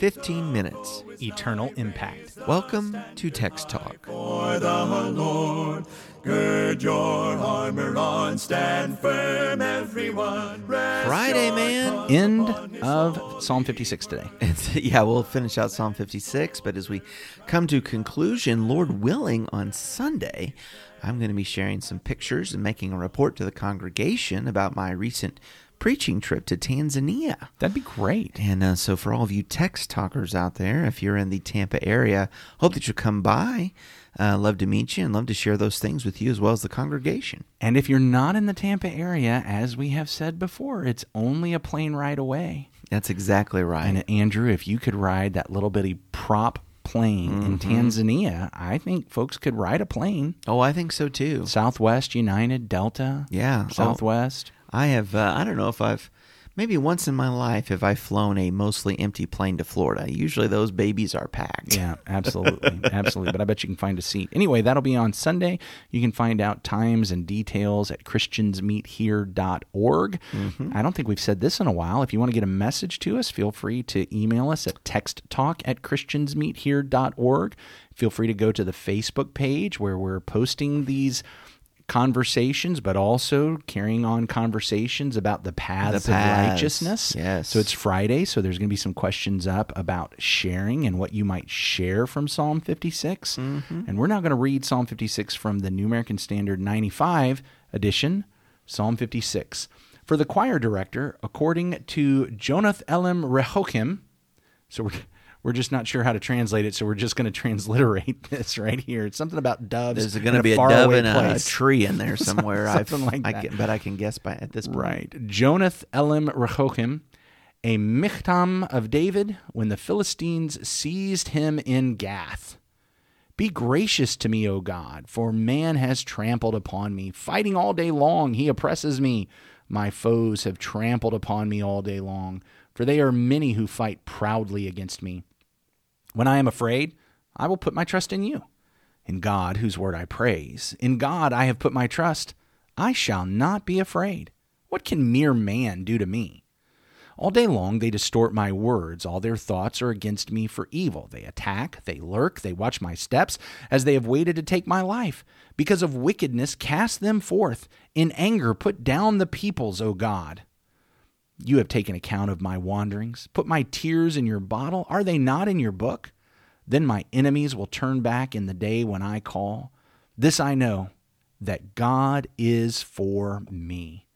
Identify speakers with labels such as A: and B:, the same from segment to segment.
A: 15 minutes.
B: eternal impact.
A: Welcome to Text Talk.
C: For the Lord, gird your armor on, stand firm, everyone.
A: Friday, man.
B: End of Psalm 56 today.
A: It's, yeah, we'll finish out Psalm 56, but as we come to conclusion, Lord willing, on Sunday, I'm going to be sharing some pictures and making a report to the congregation about my recent preaching trip to Tanzania.
B: That'd be great.
A: And uh, so, for all of you text talkers out there, if you're in the Tampa area, hope that you'll come by. Uh, love to meet you and love to share those things with you as well as the congregation.
B: And if you're not in the Tampa area, as we have said before, it's only a plane ride away.
A: That's exactly right.
B: And Andrew, if you could ride that little bitty prop plane in Tanzania, I think folks could ride a plane.
A: oh, I think so too.
B: Southwest, United, Delta,
A: Yeah. Oh,
B: Southwest.
A: I have. Uh, I don't know if I've. Maybe once in my life have I flown a mostly empty plane to Florida. Usually those babies are packed.
B: Yeah, absolutely. absolutely. But I bet you can find a seat. Anyway, that'll be on Sunday. You can find out times and details at christiansmeethere.org. I don't think we've said this in a while. If you want to get a message to us, feel free to email us at texttalk at christiansmeethere.org. Feel free to go to the Facebook page where we're posting these conversations, but also carrying on conversations about the paths,
A: The paths,
B: of righteousness.
A: yes.
B: So it's Friday, so there's going to be some questions up about sharing and what you might share from Psalm 56. Mm-hmm. And we're now going to read Psalm 56 from the New American Standard 95 edition, Psalm 56. For the choir director, according to Jonath Elam Rehokim, so we're we're just not sure how to translate it, so we're just going to transliterate this right here. It's something about doves.
A: There's
B: in
A: going to be a dove in a tree in there somewhere.
B: Something
A: I've-
B: like
A: I
B: that.
A: can, but I can guess by at this point.
B: Right. Jonath Elam Rehokim, a Michtam of David, when the Philistines seized him in Gath. Be gracious to me, O God, for man has trampled upon me. Fighting all day long, he oppresses me. My foes have trampled upon me all day long, for they are many who fight proudly against me. When I am afraid, I will put my trust in you. In God, whose word I praise, in God I have put my trust. I shall not be afraid. What can mere man do to me? All day long they distort my words. All their thoughts are against me for evil. They attack, they lurk, they watch my steps, as they have waited to take my life. Because of wickedness, cast them forth. In anger, put down the peoples, O God. You have taken account of my wanderings. Put my tears in your bottle. Are they not in your book? Then my enemies will turn back in the day when I call. This I know, that God is for me.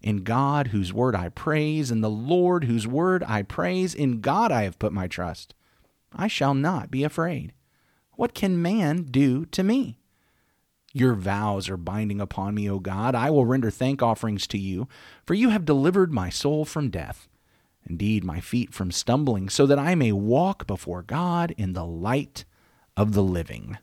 B: In God, whose word I praise, in the Lord, whose word I praise, in God I have put my trust. I shall not be afraid. What can man do to me? Your vows are binding upon me, O God. I will render thank offerings to you, for you have delivered my soul from death, indeed my feet from stumbling, so that I may walk before God in the light of the living.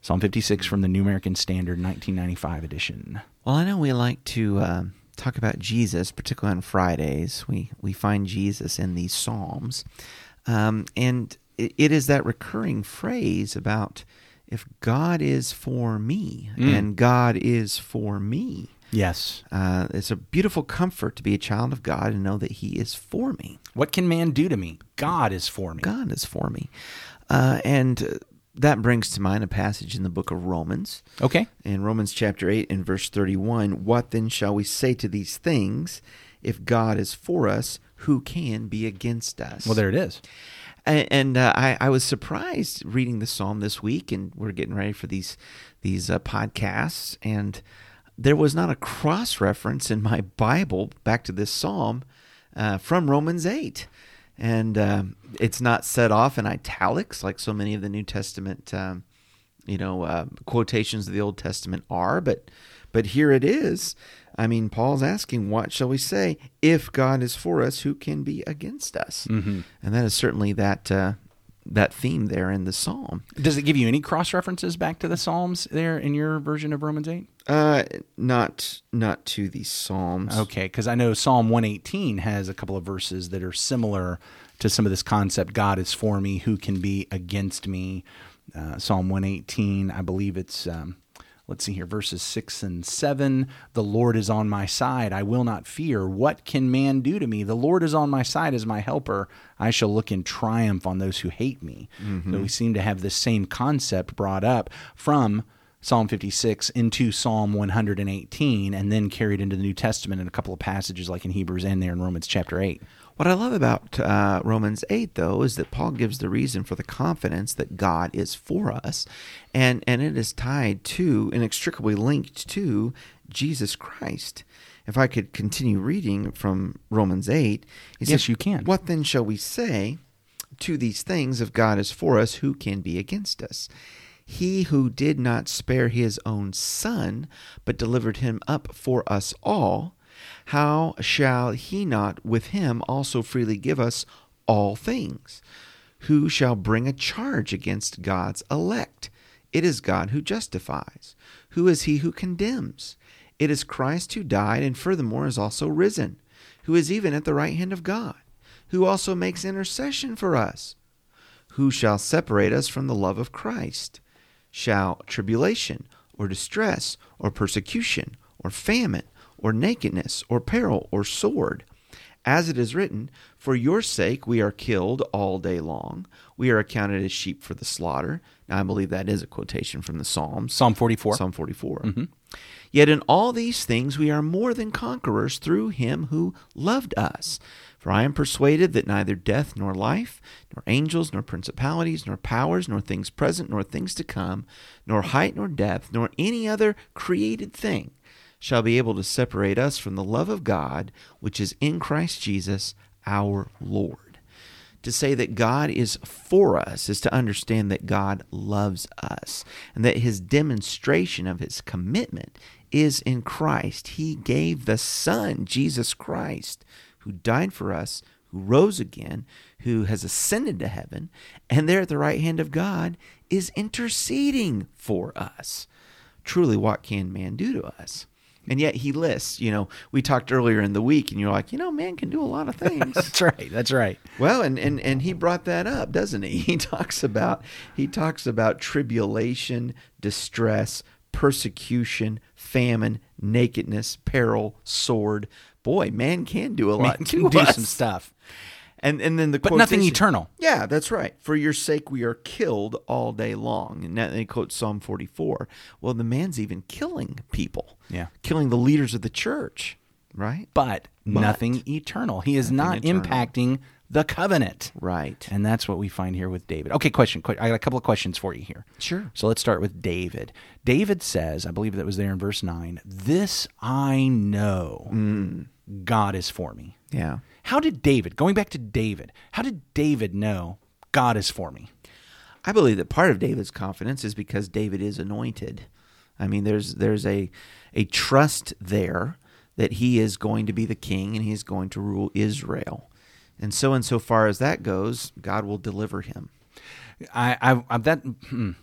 B: Psalm 56 from the New American Standard, 1995 edition.
A: Well, I know we like to uh, talk about Jesus, particularly on Fridays. We we find Jesus in these psalms, um, and it, it is that recurring phrase about if God is for me and God is for me.
B: Yes.
A: Uh, it's a beautiful comfort to be a child of God and know that He is for me.
B: What can man do to me? God is for me.
A: God is for me, uh, and uh, that brings to mind a passage in the book of Romans.
B: Okay.
A: In Romans chapter 8 and verse 31, what then shall we say to these things? If God is for us, who can be against us?
B: Well, there it is.
A: And, and uh, I, I was surprised reading the psalm this week, and we're getting ready for these these uh, podcasts, and there was not a cross reference in my Bible back to this psalm uh, from Romans 8. And um, it's not set off in italics like so many of the New Testament, um, you know, uh, quotations of the Old Testament are, but but here it is. I mean, Paul's asking, "What shall we say? If God is for us, who can be against us?" Mm-hmm. And that is certainly that uh, that theme there in the psalm.
B: Does it give you any cross references back to the Psalms there in your version of Romans 8?
A: Uh, not not to the psalms.
B: Okay, because I know Psalm 118 has a couple of verses that are similar to some of this concept God is for me, who can be against me? Uh, Psalm 118, I believe it's, um, let's see here, verses 6 and 7. The Lord is on my side. I will not fear. What can man do to me? The Lord is on my side as my helper. I shall look in triumph on those who hate me. Mm-hmm. So we seem to have this same concept brought up from Psalm 56 into Psalm 118 and then carried into the New Testament in a couple of passages like in Hebrews and there in Romans chapter 8.
A: What I love about uh, Romans 8, though, is that Paul gives the reason for the confidence that God is for us, and, and it is tied to, inextricably linked to, Jesus Christ. If I could continue reading from Romans 8, he
B: Yes,
A: says,
B: you can.
A: What then shall we say to these things? If God is for us, who can be against us? He who did not spare his own son, but delivered him up for us all, how shall he not with him also freely give us all things? Who shall bring a charge against God's elect? It is God who justifies. Who is he who condemns? It is Christ who died and furthermore is also risen, who is even at the right hand of God, who also makes intercession for us. Who shall separate us from the love of Christ? Shall tribulation, or distress, or persecution, or famine, or nakedness, or peril, or sword? As it is written, For your sake we are killed all day long. We are accounted as sheep for the slaughter. Now, I believe that is a quotation from the Psalms.
B: Psalm 44.
A: Psalm 44. Mm-hmm. Yet in all these things we are more than conquerors through him who loved us. For I am persuaded that neither death nor life, nor angels, nor principalities, nor powers, nor things present, nor things to come, nor height, nor depth, nor any other created thing shall be able to separate us from the love of God which is in Christ Jesus our Lord. To say that God is for us is to understand that God loves us and that his demonstration of his commitment is in Christ. He gave the Son, Jesus Christ, who died for us, who rose again, who has ascended to heaven, and there at the right hand of God is interceding for us. Truly, what can man do to us? And yet he lists, you know, we talked earlier in the week, and you're like, you know, man can do a lot of things.
B: That's right. That's right.
A: Well, and, and and he brought that up, doesn't he? He talks about he talks about tribulation, distress, persecution, famine, nakedness, peril, sword. Boy, man can do a lot
B: Man can do
A: us.
B: some stuff.
A: And and then the
B: But nothing eternal.
A: Yeah, that's right. For your sake, we are killed all day long. And that, he quotes Psalm 44. Well, the man's even killing people.
B: Yeah.
A: killing the leaders of the church. Right.
B: But, nothing eternal. He is not
A: eternal.
B: impacting the covenant.
A: Right.
B: And that's what we find here with David. Okay, question. I got a couple of questions for you here.
A: Sure.
B: So let's start with David. David says, I believe that was there in verse 9, This I know
A: Mm.
B: God is for me.
A: Yeah.
B: How did David, going back to David, how did David know God is for me?
A: I believe that part of David's confidence is because David is anointed. I mean, there's there's a a trust there that he is going to be the king and he's going to rule Israel. And so and so far as that goes, God will deliver him.
B: I, I, I that. hmm.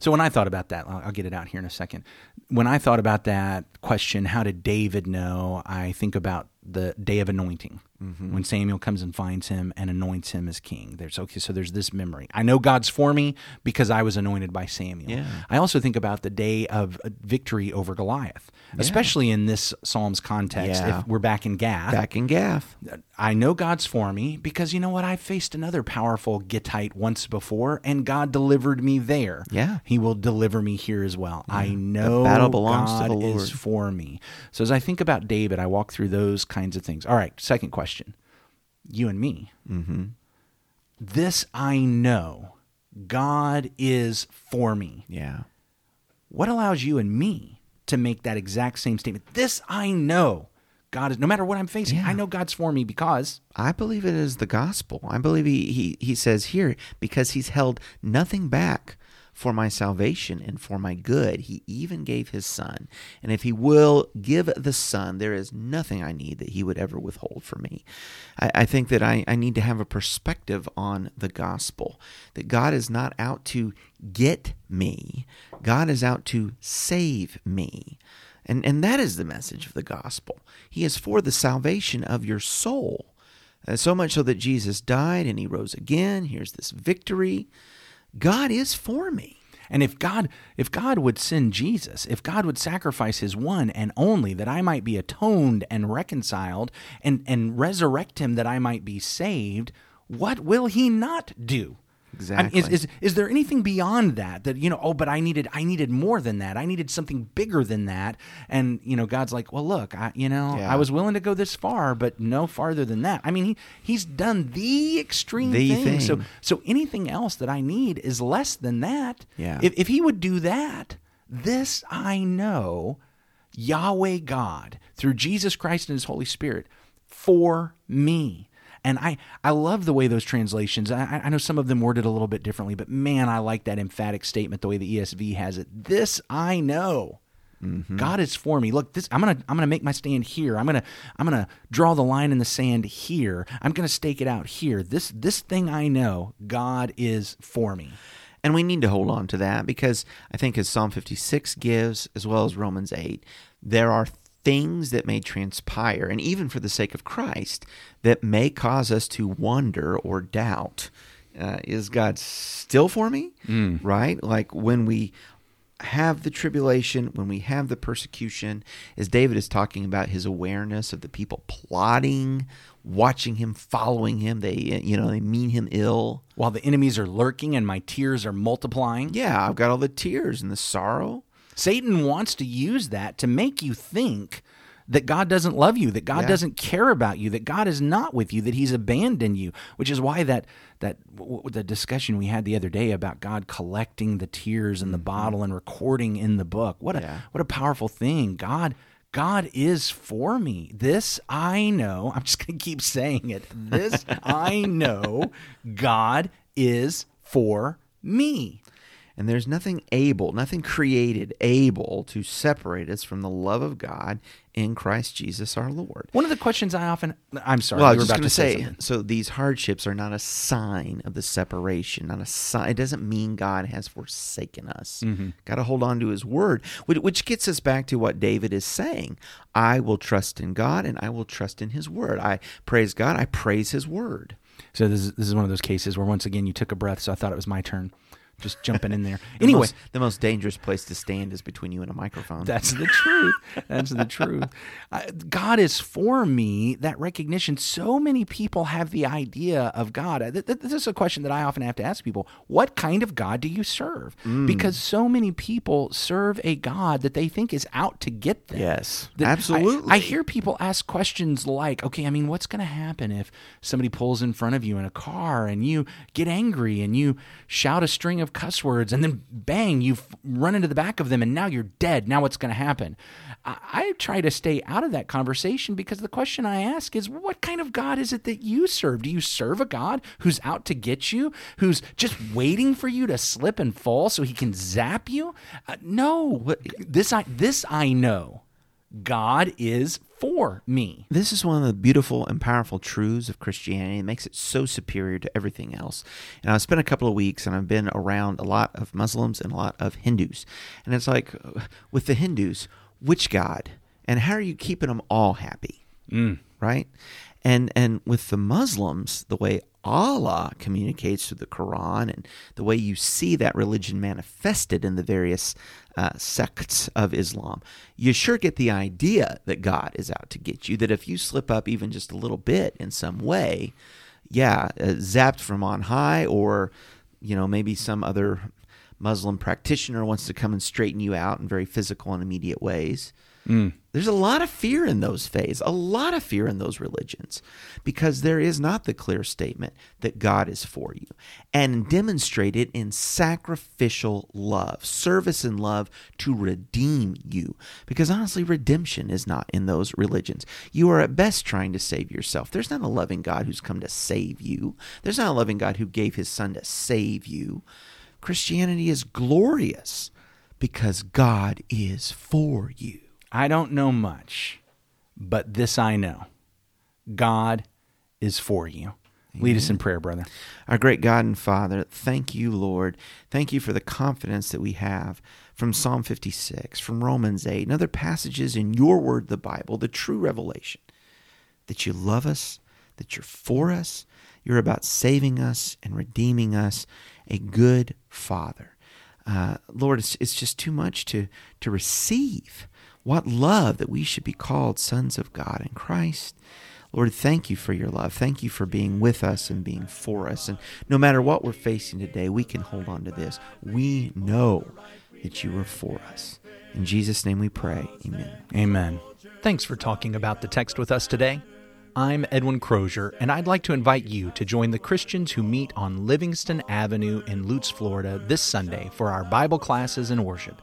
B: So when I thought about that, I'll, I'll get it out here in a second. When I thought about that question, how did David know? I think about the day of anointing
A: Mm-hmm.
B: when Samuel comes and finds him and anoints him as king. There's okay, so there's this memory. I know God's for me because I was anointed by Samuel.
A: Yeah.
B: I also think about the day of victory over Goliath, especially in this Psalm's context.
A: Yeah.
B: If we're back in Gath,
A: Back in Gath.
B: I know God's for me because you know what? I faced another powerful Gittite once before, and God delivered me there.
A: Yeah.
B: He will deliver me here as well. I know
A: battle belongs to
B: God
A: the Lord.
B: is for me. So as I think about David, I walk through those kinds of things. All right, second question. You and me. Mm-hmm. This I know. God is for me.
A: Yeah.
B: What allows you and me to make that exact same statement? This I know. God is no matter what I'm facing,
A: Yeah.
B: I know God's for me because
A: I believe it is the gospel. I believe he, he, he says here, because he's held nothing back for my salvation and for my good, he even gave his son. And if he will give the son, there is nothing I need that he would ever withhold from me. I, I think that I, I need to have a perspective on the gospel that God is not out to get me, God is out to save me. And, and that is the message of the gospel. He is for the salvation of your soul. Uh, so much so that Jesus died and he rose again. Here's this victory. God is for me.
B: And if God if God would send Jesus, if God would sacrifice his one and only that I might be atoned and reconciled and and resurrect him that I might be saved, what will he not do? I mean,
A: Exactly.
B: is, is is there anything beyond that that you know? Oh, but I needed I needed more than that. I needed something bigger than that. And you know, God's like, well, look, I you know,
A: Yeah.
B: I was willing to go this far, but no farther than that. I mean, he he's done the extreme
A: The
B: thing. So so anything else that I need is less than that.
A: Yeah.
B: If if he would do that, this I know, Yahweh God through Jesus Christ and His Holy Spirit for me. And I, I love the way those translations. I, I know some of them worded a little bit differently, but man, I like that emphatic statement the way the ESV has it. This I know. Mm-hmm. God is for me. Look, this I'm gonna I'm gonna make my stand here. I'm gonna I'm gonna draw the line in the sand here. I'm gonna stake it out here. This this thing I know, God is for me.
A: And we need to hold on to that because I think, as Psalm 56 gives, as well as Romans 8, there are things that may transpire, and even for the sake of Christ, that may cause us to wonder or doubt uh, is God still for me? Right? Like when we have the tribulation, when we have the persecution, as David is talking about his awareness of the people plotting, watching him, following him, they you know they mean him ill.
B: While the enemies are lurking and my tears are multiplying.
A: Yeah, I've got all the tears and the sorrow.
B: Satan wants to use that to make you think that God doesn't love you, that God
A: Yeah.
B: doesn't care about you, that God is not with you, that He's abandoned you. Which is why that that w- w- the discussion we had the other day about God collecting the tears in the bottle and recording in the book. What a
A: Mm-hmm.
B: What a powerful thing! God. God is for me. This I know. I'm just going to keep saying it. This I know. God is for me.
A: And there's nothing able, nothing created able to separate us from the love of God in Christ Jesus our Lord.
B: One of the questions I often I'm sorry,
A: Well, I was
B: were
A: just going to say,
B: something.
A: so these hardships are not a sign of the separation, not a sign. It doesn't mean God has forsaken us.
B: Mm-hmm.
A: Got to hold on to His word, which, which gets us back to what David is saying. I will trust in God, and I will trust in His word. I praise God. I praise His word.
B: So this is this is one of those cases where once again you took a breath, so I thought it was my turn. Just jumping in there.
A: The
B: Anyway,
A: most- the most dangerous place to stand is between you and a microphone.
B: That's the truth. That's the truth. I, God is for me. That recognition. So many people have the idea of God. Uh, th- th- This is a question that I often have to ask people. What kind of God do you serve?
A: Mm.
B: Because so many people serve a God that they think is out to get them.
A: Yes,
B: That- I-
A: absolutely.
B: I, hear people ask questions like, okay, I mean, what's going to happen if somebody pulls in front of you in a car and you get angry and you shout a string of cuss words and then bang, you run into the back of them and now you're dead. Now what's going to happen? I, I try to stay out of that conversation because the question I ask is, what kind of God is it that you serve? Do you serve a God who's out to get you, who's just waiting for you to slip and fall so he can zap you? Uh, no, this I this I know. God is for me.
A: This is one of the beautiful and powerful truths of Christianity. It makes it so superior to everything else. And I've spent a couple of weeks and I've been around a lot of Muslims and a lot of Hindus. And it's like with the Hindus, which God? And how are you keeping them all happy? Mm. Right? And and with the Muslims, the way Allah communicates through the Quran and the way you see that religion manifested in the various uh, sects of Islam, you sure get the idea that God is out to get you. That if you slip up even just a little bit in some way, yeah, uh, zapped from on high, or you know maybe some other Muslim practitioner wants to come and straighten you out in very physical and immediate ways. There's a lot of fear in those faiths, a lot of fear in those religions, because there is not the clear statement that God is for you. And demonstrate it in sacrificial love, service and love to redeem you. Because honestly, redemption is not in those religions. You are at best trying to save yourself. There's not a loving God who's come to save you, there's not a loving God who gave his son to save you. Christianity is glorious because God is for you.
B: I don't know much, but this I know God is for you. Lead us in prayer, brother.
A: Our great God and Father, thank you, Lord. Thank you for the confidence that we have from Psalm 56, from Romans 8, and other passages in your word, the Bible, the true revelation that you love us, that you're for us, you're about saving us and redeeming us, a good Father. uh, Lord, it's, it's just too much to, to receive. What love that we should be called sons of God in Christ. Lord, thank you for your love. Thank you for being with us and being for us. And no matter what we're facing today, we can hold on to this. We know that you are for us. In Jesus' name we pray. Amen.
D: Amen.
B: Thanks for talking about the text with us today. I'm Edwin Crozier, and I'd like to invite you to join the Christians who meet on Livingston Avenue in Lutz, Florida this Sunday for our Bible classes and worship.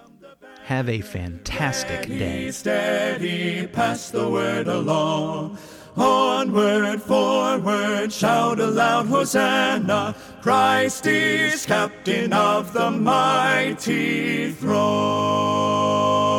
B: Have a fantastic day.
C: Steady, pass the word along. Onward, forward, shout aloud, Hosanna! Christ is captain of the mighty throne.